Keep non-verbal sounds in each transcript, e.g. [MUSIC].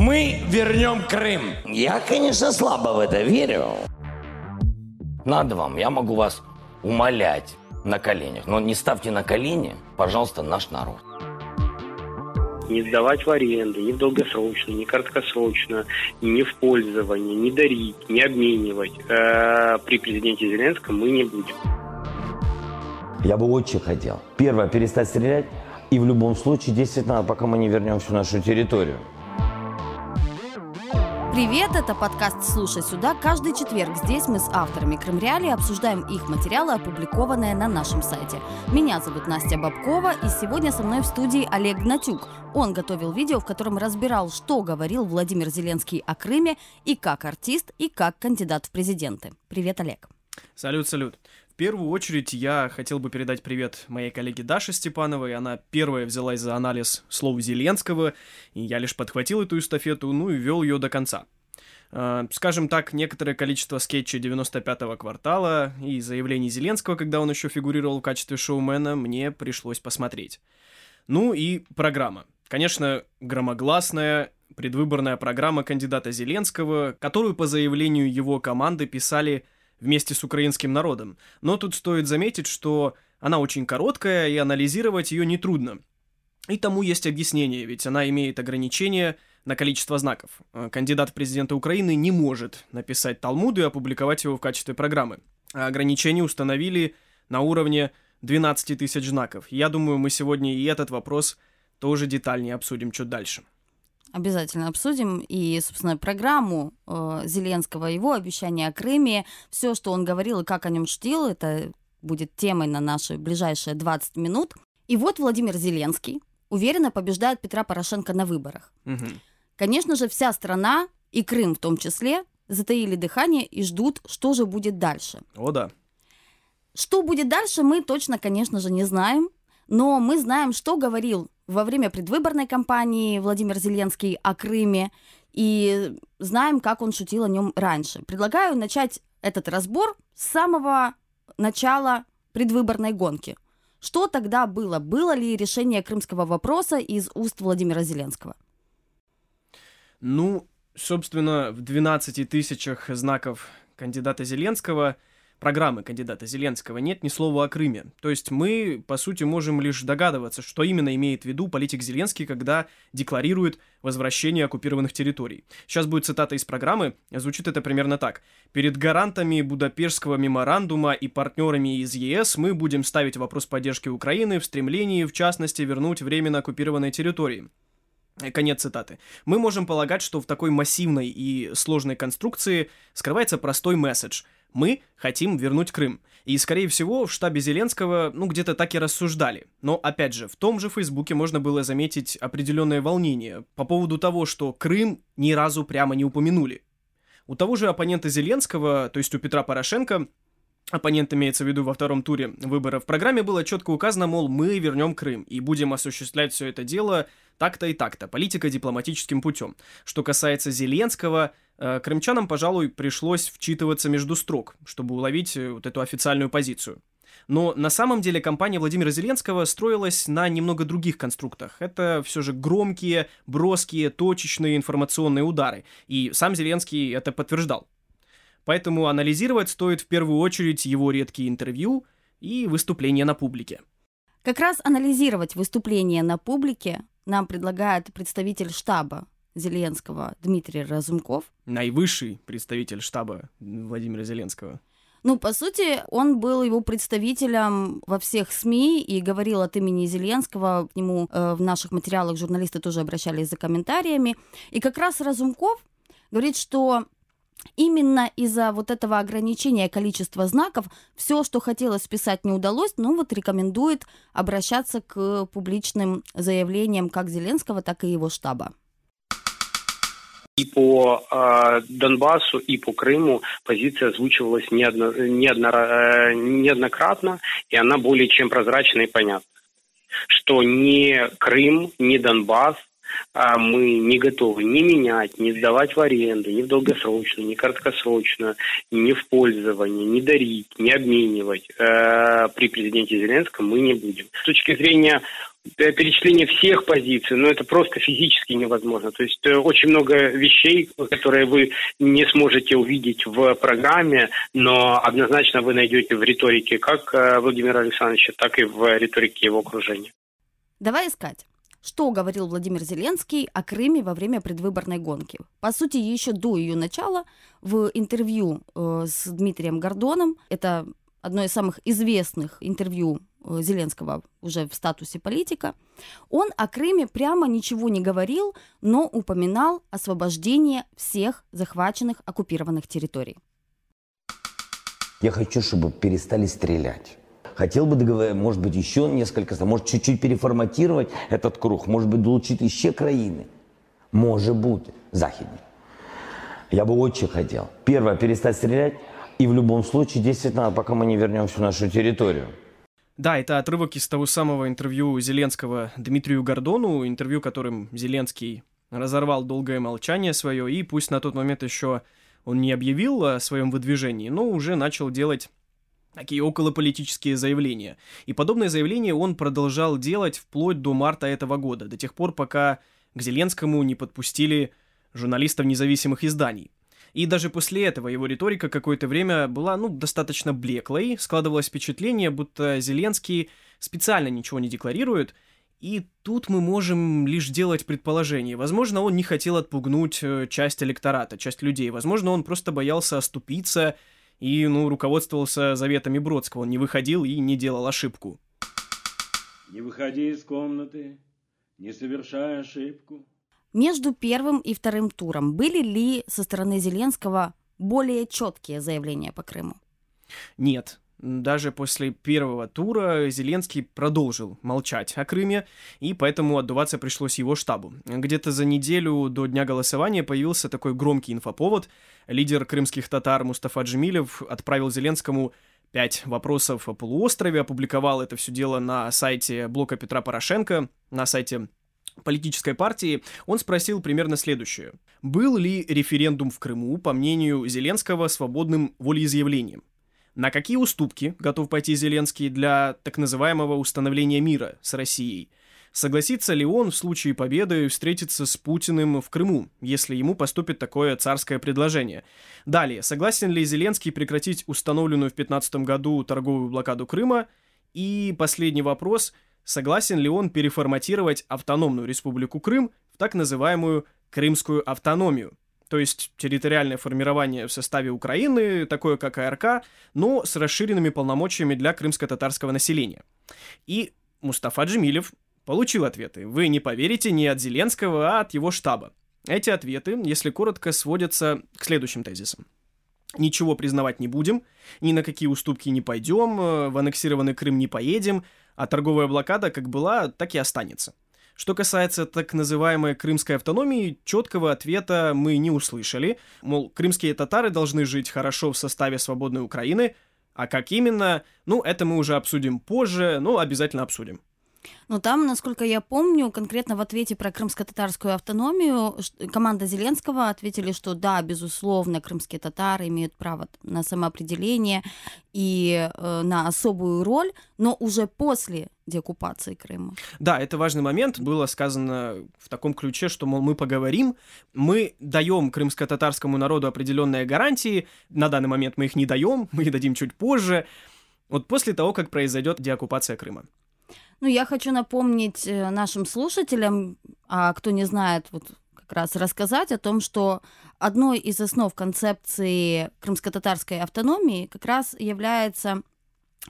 Мы вернем Крым. Я, конечно, слабо в это верю. Надо вам, я могу вас умолять на коленях. Но не ставьте на колени, пожалуйста, наш народ. Не сдавать в аренду, ни в долгосрочную, ни краткосрочную, ни в пользование, не дарить, не обменивать. Э, при президенте Зеленском мы не будем. Я бы очень хотел. Первое, перестать стрелять. И в любом случае действовать надо, пока мы не вернем всю нашу территорию. Привет, это подкаст «Слушай сюда». Каждый четверг здесь мы с авторами Крымреалии обсуждаем их материалы, опубликованные на нашем сайте. Меня зовут Настя Бабкова, и сегодня со мной в студии Олег Гнатюк. Он готовил видео, в котором разбирал, что говорил Владимир Зеленский о Крыме и как артист, и как кандидат в президенты. Привет, Олег. Салют, салют первую очередь я хотел бы передать привет моей коллеге Даше Степановой. Она первая взялась за анализ слов Зеленского, и я лишь подхватил эту эстафету, ну и вел ее до конца. Uh, скажем так, некоторое количество скетчей 95-го квартала и заявлений Зеленского, когда он еще фигурировал в качестве шоумена, мне пришлось посмотреть. Ну и программа. Конечно, громогласная предвыборная программа кандидата Зеленского, которую по заявлению его команды писали вместе с украинским народом. Но тут стоит заметить, что она очень короткая, и анализировать ее нетрудно. И тому есть объяснение, ведь она имеет ограничения на количество знаков. Э, кандидат в президенты Украины не может написать Талмуд и опубликовать его в качестве программы. А ограничения установили на уровне 12 тысяч знаков. Я думаю, мы сегодня и этот вопрос тоже детальнее обсудим чуть дальше. Обязательно обсудим и, собственно, программу э, Зеленского, его обещания о Крыме, все, что он говорил и как о нем шутил, это будет темой на наши ближайшие 20 минут. И вот Владимир Зеленский уверенно побеждает Петра Порошенко на выборах. Угу. Конечно же, вся страна, и Крым в том числе, затаили дыхание и ждут, что же будет дальше. О, да. Что будет дальше, мы точно, конечно же, не знаем, но мы знаем, что говорил во время предвыборной кампании Владимир Зеленский о Крыме, и знаем, как он шутил о нем раньше. Предлагаю начать этот разбор с самого начала предвыборной гонки. Что тогда было? Было ли решение крымского вопроса из уст Владимира Зеленского? Ну, собственно, в 12 тысячах знаков кандидата Зеленского – программы кандидата Зеленского нет ни слова о Крыме. То есть мы, по сути, можем лишь догадываться, что именно имеет в виду политик Зеленский, когда декларирует возвращение оккупированных территорий. Сейчас будет цитата из программы, звучит это примерно так. «Перед гарантами Будапештского меморандума и партнерами из ЕС мы будем ставить вопрос поддержки Украины в стремлении, в частности, вернуть временно оккупированные территории». Конец цитаты. Мы можем полагать, что в такой массивной и сложной конструкции скрывается простой месседж – мы хотим вернуть Крым. И, скорее всего, в штабе Зеленского, ну, где-то так и рассуждали. Но, опять же, в том же Фейсбуке можно было заметить определенное волнение по поводу того, что Крым ни разу прямо не упомянули. У того же оппонента Зеленского, то есть у Петра Порошенко, оппонент имеется в виду во втором туре выборов, в программе было четко указано, мол, мы вернем Крым и будем осуществлять все это дело так-то и так-то, политика дипломатическим путем. Что касается Зеленского, крымчанам, пожалуй, пришлось вчитываться между строк, чтобы уловить э, вот эту официальную позицию. Но на самом деле кампания Владимира Зеленского строилась на немного других конструктах. Это все же громкие, броские, точечные информационные удары. И сам Зеленский это подтверждал. Поэтому анализировать стоит в первую очередь его редкие интервью и выступления на публике. Как раз анализировать выступления на публике нам предлагает представитель штаба Зеленского Дмитрий Разумков. Наивысший представитель штаба Владимира Зеленского. Ну, по сути, он был его представителем во всех СМИ и говорил от имени Зеленского. К нему э, в наших материалах журналисты тоже обращались за комментариями. И как раз Разумков говорит, что именно из-за вот этого ограничения количества знаков все, что хотелось списать, не удалось, но вот рекомендует обращаться к публичным заявлениям как Зеленского, так и его штаба. И по э, Донбассу, и по Крыму позиция озвучивалась неодно, неодно, э, неоднократно, и она более чем прозрачна и понятна. Что ни Крым, ни Донбасс а мы не готовы ни менять, ни сдавать в аренду, ни в долгосрочную, ни краткосрочную, ни в пользование, ни дарить, ни обменивать э, при президенте Зеленском мы не будем. С точки зрения перечисление всех позиций, но это просто физически невозможно. То есть очень много вещей, которые вы не сможете увидеть в программе, но однозначно вы найдете в риторике как Владимира Александровича, так и в риторике его окружения. Давай искать. Что говорил Владимир Зеленский о Крыме во время предвыборной гонки? По сути, еще до ее начала в интервью э, с Дмитрием Гордоном, это одно из самых известных интервью э, Зеленского уже в статусе политика, он о Крыме прямо ничего не говорил, но упоминал освобождение всех захваченных оккупированных территорий. Я хочу, чтобы перестали стрелять. Хотел бы договориться, может быть, еще несколько, может, чуть-чуть переформатировать этот круг, может быть, долучить еще краины. Может быть, західні. Я бы очень хотел. Первое, перестать стрелять. И в любом случае действовать надо, пока мы не вернемся в нашу территорию. Да, это отрывок из того самого интервью Зеленского Дмитрию Гордону, интервью, которым Зеленский разорвал долгое молчание свое, и пусть на тот момент еще он не объявил о своем выдвижении, но уже начал делать такие околополитические заявления. И подобные заявления он продолжал делать вплоть до марта этого года, до тех пор, пока к Зеленскому не подпустили журналистов независимых изданий. И даже после этого его риторика какое-то время была, ну, достаточно блеклой. Складывалось впечатление, будто Зеленский специально ничего не декларирует. И тут мы можем лишь делать предположение. Возможно, он не хотел отпугнуть э, часть электората, часть людей. Возможно, он просто боялся оступиться и, ну, руководствовался заветами Бродского. Он не выходил и не делал ошибку. Не выходи из комнаты, не совершай ошибку. Между первым и вторым туром были ли со стороны Зеленского более четкие заявления по Крыму? Нет. Даже после первого тура Зеленский продолжил молчать о Крыме, и поэтому отдуваться пришлось его штабу. Где-то за неделю до дня голосования появился такой громкий инфоповод. Лидер крымских татар Мустафа Джемилев отправил Зеленскому пять вопросов о полуострове, опубликовал это все дело на сайте блока Петра Порошенко, на сайте политической партии, он спросил примерно следующее. Был ли референдум в Крыму, по мнению Зеленского, свободным волеизъявлением? На какие уступки готов пойти Зеленский для так называемого установления мира с Россией? Согласится ли он в случае победы встретиться с Путиным в Крыму, если ему поступит такое царское предложение? Далее, согласен ли Зеленский прекратить установленную в 2015 году торговую блокаду Крыма? И последний вопрос – согласен ли он переформатировать автономную республику Крым в так называемую Крымскую автономию, то есть территориальное формирование в составе Украины, такое как АРК, но с расширенными полномочиями для крымско-татарского населения. И Мустафа Джемилев получил ответы. Вы не поверите не от Зеленского, а от его штаба. Эти ответы, если коротко, сводятся к следующим тезисам. Ничего признавать не будем, ни на какие уступки не пойдем, э, в аннексированный Крым не поедем, а торговая блокада как была, так и останется. Что касается так называемой крымской автономии, четкого ответа мы не услышали. Мол, крымские татары должны жить хорошо в составе свободной Украины, а как именно, ну, это мы уже обсудим позже, но обязательно обсудим. Ну, там, насколько я помню, конкретно в ответе про крымско-татарскую автономию команда Зеленского ответили, что да, безусловно, крымские татары имеют право на самоопределение и э, на особую роль, но уже после деоккупации Крыма. Да, это важный момент. Было сказано в таком ключе, что, мол, мы поговорим, мы даем крымско-татарскому народу определенные гарантии, на данный момент мы их не даем, [LAUGHS] мы их дадим чуть позже, вот после того, как произойдет деоккупация Крыма. Ну, я хочу напомнить э, нашим слушателям, а кто не знает, вот как раз рассказать о том, что одной из основ концепции крымско-татарской автономии как раз является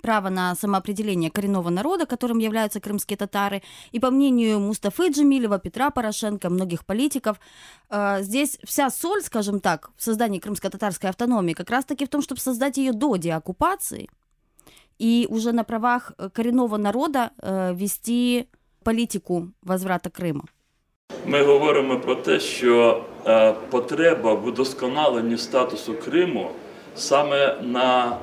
право на самоопределение коренного народа, которым являются крымские татары. И по мнению Мустафы Джемилева, Петра Порошенко, многих политиков, э, здесь вся соль, скажем так, в создании крымско-татарской автономии как раз-таки в том, чтобы создать ее до деоккупации – и уже на правах э, коренного народа э, вести політику возврата Криму. Ми говоримо про те, що е, потреба в удосконаленні статусу Криму саме на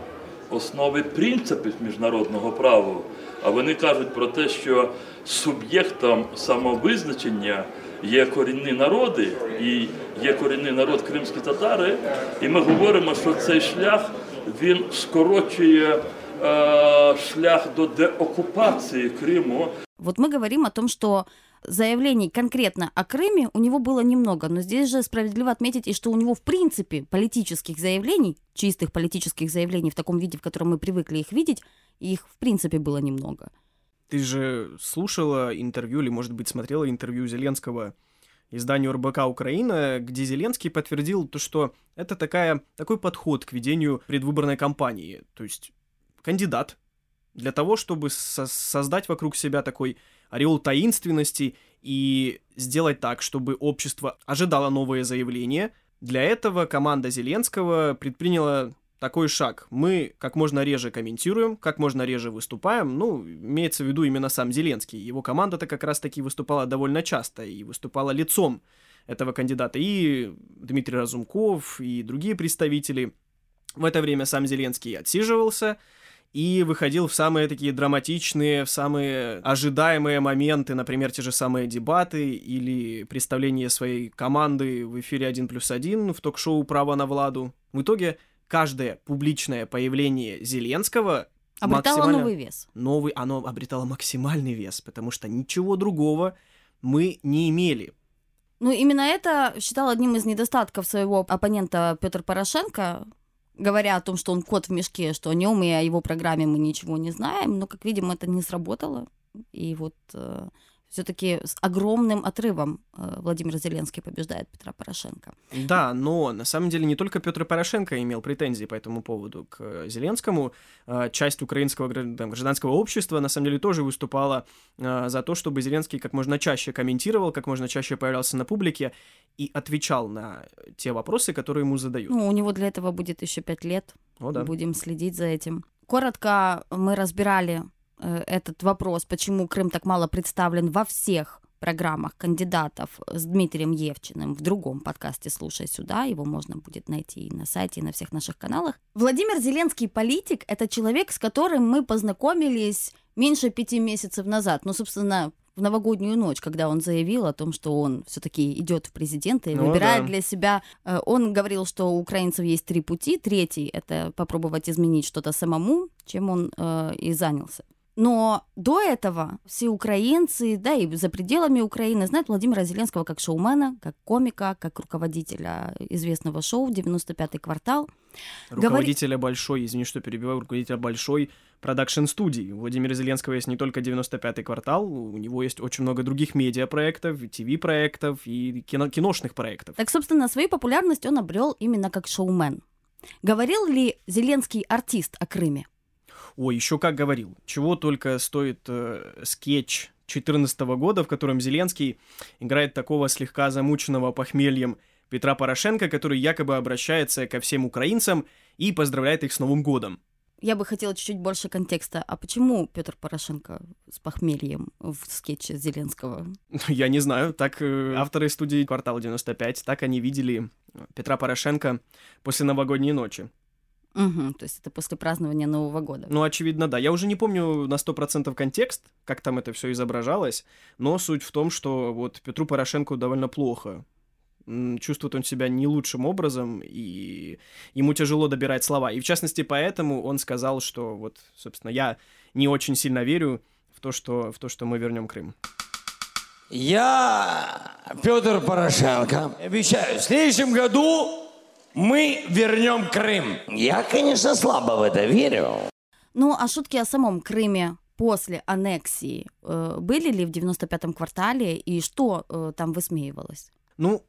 основі принципів міжнародного права. А вони кажуть про те, що суб'єктом самовизначення є корінні народи, і є корінний народ кримські татари. І ми говоримо, що цей шлях він скорочує шлях до деоккупации Крыму. Вот мы говорим о том, что заявлений конкретно о Крыме у него было немного, но здесь же справедливо отметить и что у него в принципе политических заявлений, чистых политических заявлений в таком виде, в котором мы привыкли их видеть, их в принципе было немного. Ты же слушала интервью или, может быть, смотрела интервью Зеленского изданию РБК «Украина», где Зеленский подтвердил то, что это такая, такой подход к ведению предвыборной кампании. То есть кандидат для того, чтобы со- создать вокруг себя такой ореол таинственности и сделать так, чтобы общество ожидало новые заявления. Для этого команда Зеленского предприняла такой шаг. Мы как можно реже комментируем, как можно реже выступаем. Ну, имеется в виду именно сам Зеленский. Его команда-то как раз-таки выступала довольно часто и выступала лицом этого кандидата. И Дмитрий Разумков, и другие представители. В это время сам Зеленский отсиживался и выходил в самые такие драматичные, в самые ожидаемые моменты, например, те же самые дебаты или представление своей команды в эфире 1 плюс 1 в ток-шоу «Право на Владу». В итоге каждое публичное появление Зеленского Обретало максимально- новый вес. новый, оно обретало максимальный вес, потому что ничего другого мы не имели. Ну, именно это считал одним из недостатков своего оппонента Петр Порошенко, говоря о том, что он кот в мешке, что о нем и о его программе мы ничего не знаем, но, как видим, это не сработало. И вот все-таки с огромным отрывом э, Владимир Зеленский побеждает Петра Порошенко. Да, но на самом деле не только Петр Порошенко имел претензии по этому поводу к э, Зеленскому. Э, Часть украинского там, гражданского общества на самом деле тоже выступала за то, чтобы Зеленский как можно чаще комментировал, как можно чаще появлялся на публике и отвечал на те вопросы, которые ему задают. Ну, у него для этого будет еще пять лет. О, да. Будем следить за этим. Коротко мы разбирали этот вопрос, почему Крым так мало представлен во всех программах кандидатов с Дмитрием Евчиным в другом подкасте «Слушай сюда». Его можно будет найти и на сайте, и на всех наших каналах. Владимир Зеленский политик – это человек, с которым мы познакомились меньше пяти месяцев назад. Ну, собственно, в новогоднюю ночь, когда он заявил о том, что он все-таки идет в президенты и Ну выбирает да. для себя. э, Он говорил, что у украинцев есть три пути. Третий это попробовать изменить что-то самому, чем он э, и занялся. Но до этого все украинцы, да и за пределами Украины знают Владимира Зеленского как шоумена, как комика, как руководителя известного шоу «95-й квартал». Руководителя большой, извини, что перебиваю, руководителя большой продакшн-студии. У Владимира Зеленского есть не только 95-й квартал, у него есть очень много других медиапроектов, ТВ-проектов и кино киношных проектов. Так, собственно, свою популярность он обрел именно как шоумен. Говорил ли Зеленский артист о Крыме? Ой, еще как говорил. Чего только стоит э, скетч 2014 года, в котором Зеленский играет такого слегка замученного похмельем Петра Порошенко, который якобы обращается ко всем украинцам и поздравляет их с Новым годом. Я бы хотела чуть-чуть больше контекста. А почему Петр Порошенко с похмельем в скетче Зеленского? [LAUGHS] Я не знаю, так э, авторы студии «Квартал 95», так они видели Петра Порошенко после новогодней ночи. Угу, то есть это после празднования Нового года. Ну, очевидно, да. Я уже не помню на 100% контекст, как там это все изображалось, но суть в том, что вот Петру Порошенко довольно плохо. Чувствует он себя не лучшим образом, и ему тяжело добирать слова. И в частности, поэтому он сказал, что вот, собственно, я не очень сильно верю в то, что, в то, что мы вернем Крым. Я, Петр Порошенко, обещаю, в следующем году мы вернем Крым. Я, конечно, слабо в это верю. Ну, а шутки о самом Крыме после аннексии э, были ли в 95-м квартале, и что э, там высмеивалось? Ну,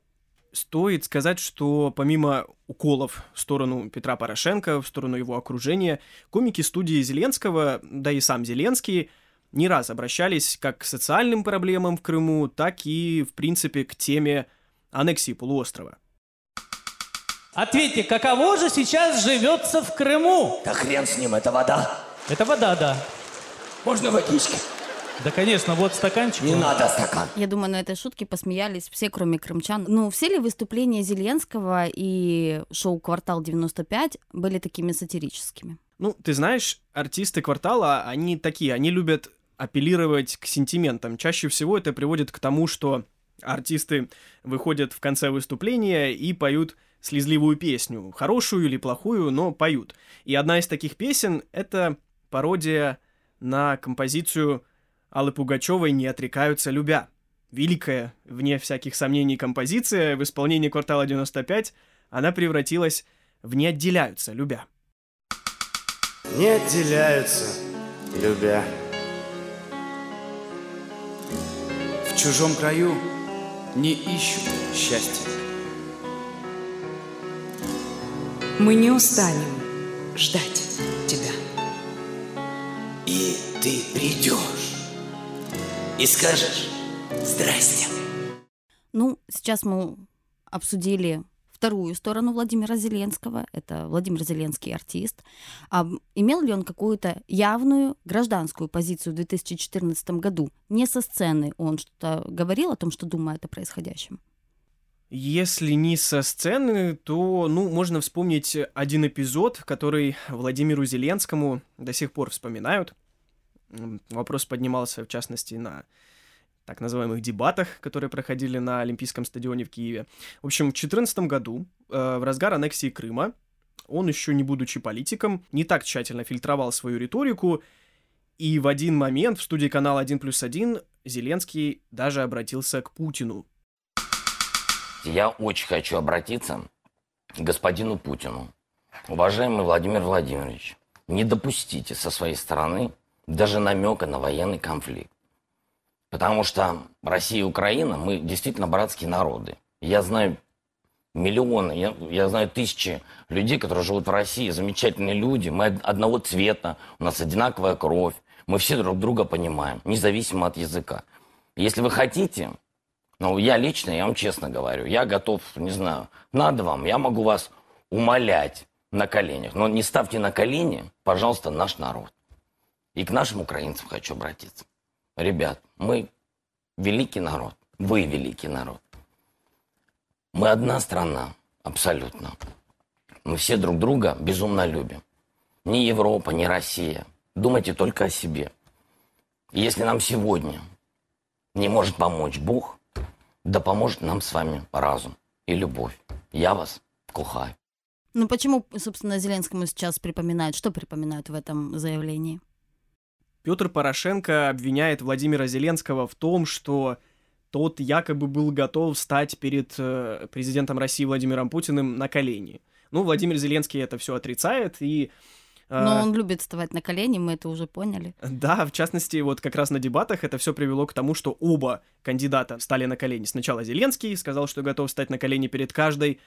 стоит сказать, что помимо уколов в сторону Петра Порошенко, в сторону его окружения, комики студии Зеленского, да и сам Зеленский, не раз обращались как к социальным проблемам в Крыму, так и, в принципе, к теме аннексии полуострова. Ответьте, каково же сейчас живется в Крыму? Да хрен с ним, это вода. Это вода, да. Можно водички? Да, конечно, вот стаканчик. Не надо стакан. Я думаю, на этой шутке посмеялись все, кроме крымчан. Ну, все ли выступления Зеленского и шоу «Квартал 95» были такими сатирическими? Ну, ты знаешь, артисты квартала, они такие, они любят апеллировать к сентиментам. Чаще всего это приводит к тому, что артисты выходят в конце выступления и поют слезливую песню. Хорошую или плохую, но поют. И одна из таких песен — это пародия на композицию Аллы Пугачевой «Не отрекаются любя». Великая, вне всяких сомнений, композиция в исполнении «Квартала 95» она превратилась в «Не отделяются любя». Не отделяются, любя. В чужом краю не ищут счастья. Мы не устанем ждать тебя. И ты придешь и скажешь «Здрасте». Ну, сейчас мы обсудили вторую сторону Владимира Зеленского. Это Владимир Зеленский артист. А имел ли он какую-то явную гражданскую позицию в 2014 году? Не со сцены он что-то говорил о том, что думает о происходящем? Если не со сцены, то, ну, можно вспомнить один эпизод, который Владимиру Зеленскому до сих пор вспоминают. Вопрос поднимался, в частности, на так называемых дебатах, которые проходили на Олимпийском стадионе в Киеве. В общем, в 2014 году, э, в разгар аннексии Крыма, он еще не будучи политиком, не так тщательно фильтровал свою риторику, и в один момент в студии канала 1 плюс 1 Зеленский даже обратился к Путину, я очень хочу обратиться к господину Путину. Уважаемый Владимир Владимирович, не допустите со своей стороны даже намека на военный конфликт. Потому что Россия и Украина, мы действительно братские народы. Я знаю миллионы, я, я знаю тысячи людей, которые живут в России, замечательные люди, мы одного цвета, у нас одинаковая кровь, мы все друг друга понимаем, независимо от языка. Если вы хотите, ну, я лично, я вам честно говорю, я готов, не знаю, надо вам, я могу вас умолять на коленях. Но не ставьте на колени, пожалуйста, наш народ. И к нашим украинцам хочу обратиться. Ребят, мы великий народ, вы великий народ. Мы одна страна, абсолютно. Мы все друг друга безумно любим. Ни Европа, ни Россия. Думайте только о себе. И если нам сегодня не может помочь Бог, да поможет нам с вами разум и любовь. Я вас кохаю. Ну почему, собственно, Зеленскому сейчас припоминают? Что припоминают в этом заявлении? Петр Порошенко обвиняет Владимира Зеленского в том, что тот якобы был готов стать перед э, президентом России Владимиром Путиным на колени. Ну, Владимир Зеленский это все отрицает и но а, он любит вставать на колени, мы это уже поняли. Да, в частности, вот как раз на дебатах это все привело к тому, что оба кандидата стали на колени. Сначала Зеленский сказал, что готов встать на колени перед каждой,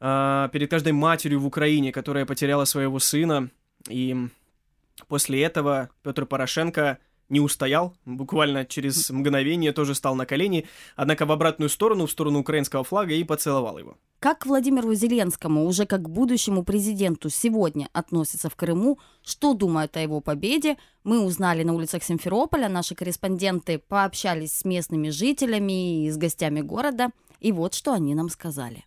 э, перед каждой матерью в Украине, которая потеряла своего сына. И после этого Петр Порошенко не устоял, буквально через мгновение тоже стал на колени, однако в обратную сторону, в сторону украинского флага и поцеловал его. Как Владимиру Зеленскому, уже как к будущему президенту, сегодня относится в Крыму, что думают о его победе, мы узнали на улицах Симферополя, наши корреспонденты пообщались с местными жителями и с гостями города, и вот что они нам сказали.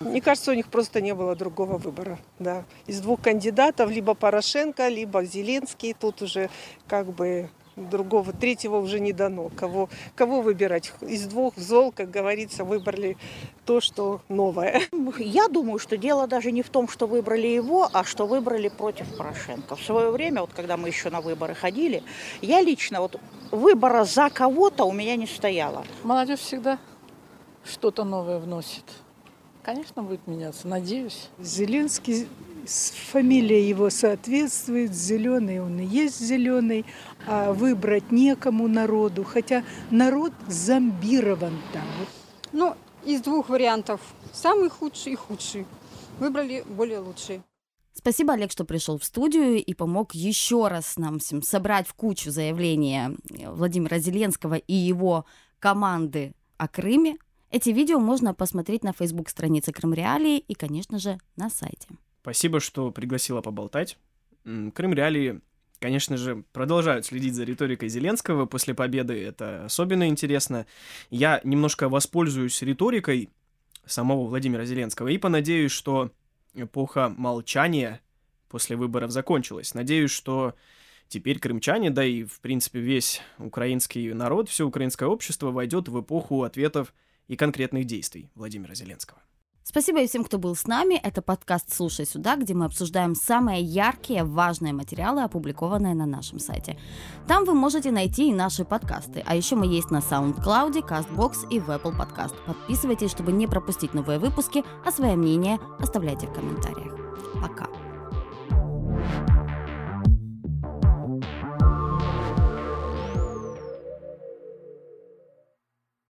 Мне кажется, у них просто не было другого выбора. Да. Из двух кандидатов, либо Порошенко, либо Зеленский, тут уже как бы другого, третьего уже не дано. Кого, кого выбирать? Из двух зол, как говорится, выбрали то, что новое. Я думаю, что дело даже не в том, что выбрали его, а что выбрали против Порошенко. В свое время, вот когда мы еще на выборы ходили, я лично вот выбора за кого-то у меня не стояло. Молодежь всегда что-то новое вносит. Конечно, будет меняться, надеюсь. Зеленский, фамилия его соответствует, зеленый он и есть зеленый, а выбрать некому народу, хотя народ зомбирован там. Ну, из двух вариантов, самый худший и худший. Выбрали более лучший. Спасибо, Олег, что пришел в студию и помог еще раз нам всем собрать в кучу заявления Владимира Зеленского и его команды о Крыме. Эти видео можно посмотреть на Facebook-странице Крым Реалии и, конечно же, на сайте. Спасибо, что пригласила поболтать. Крым Реалии, конечно же, продолжают следить за риторикой Зеленского после победы. Это особенно интересно. Я немножко воспользуюсь риторикой самого Владимира Зеленского и понадеюсь, что эпоха молчания после выборов закончилась. Надеюсь, что теперь крымчане, да и, в принципе, весь украинский народ, все украинское общество войдет в эпоху ответов и конкретных действий Владимира Зеленского. Спасибо всем, кто был с нами. Это подкаст «Слушай сюда», где мы обсуждаем самые яркие, важные материалы, опубликованные на нашем сайте. Там вы можете найти и наши подкасты. А еще мы есть на SoundCloud, CastBox и в Apple Podcast. Подписывайтесь, чтобы не пропустить новые выпуски, а свое мнение оставляйте в комментариях. Пока.